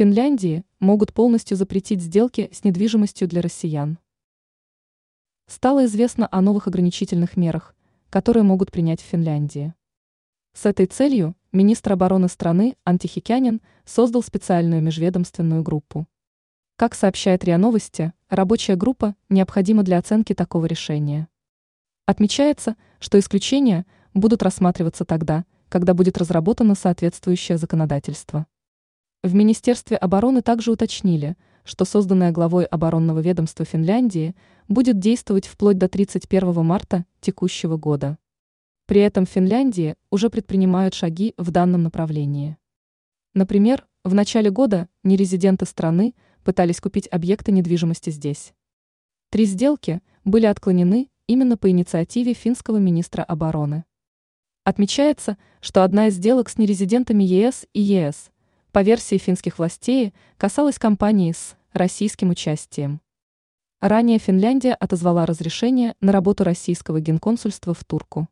Финляндии могут полностью запретить сделки с недвижимостью для россиян. Стало известно о новых ограничительных мерах, которые могут принять в Финляндии. С этой целью министр обороны страны Антихикянин создал специальную межведомственную группу. Как сообщает РИА Новости, рабочая группа необходима для оценки такого решения. Отмечается, что исключения будут рассматриваться тогда, когда будет разработано соответствующее законодательство. В Министерстве обороны также уточнили, что созданное главой оборонного ведомства Финляндии будет действовать вплоть до 31 марта текущего года. При этом Финляндии уже предпринимают шаги в данном направлении. Например, в начале года нерезиденты страны пытались купить объекты недвижимости здесь. Три сделки были отклонены именно по инициативе финского министра обороны. Отмечается, что одна из сделок с нерезидентами ЕС и ЕС – по версии финских властей, касалась компании с российским участием. Ранее Финляндия отозвала разрешение на работу российского генконсульства в Турку.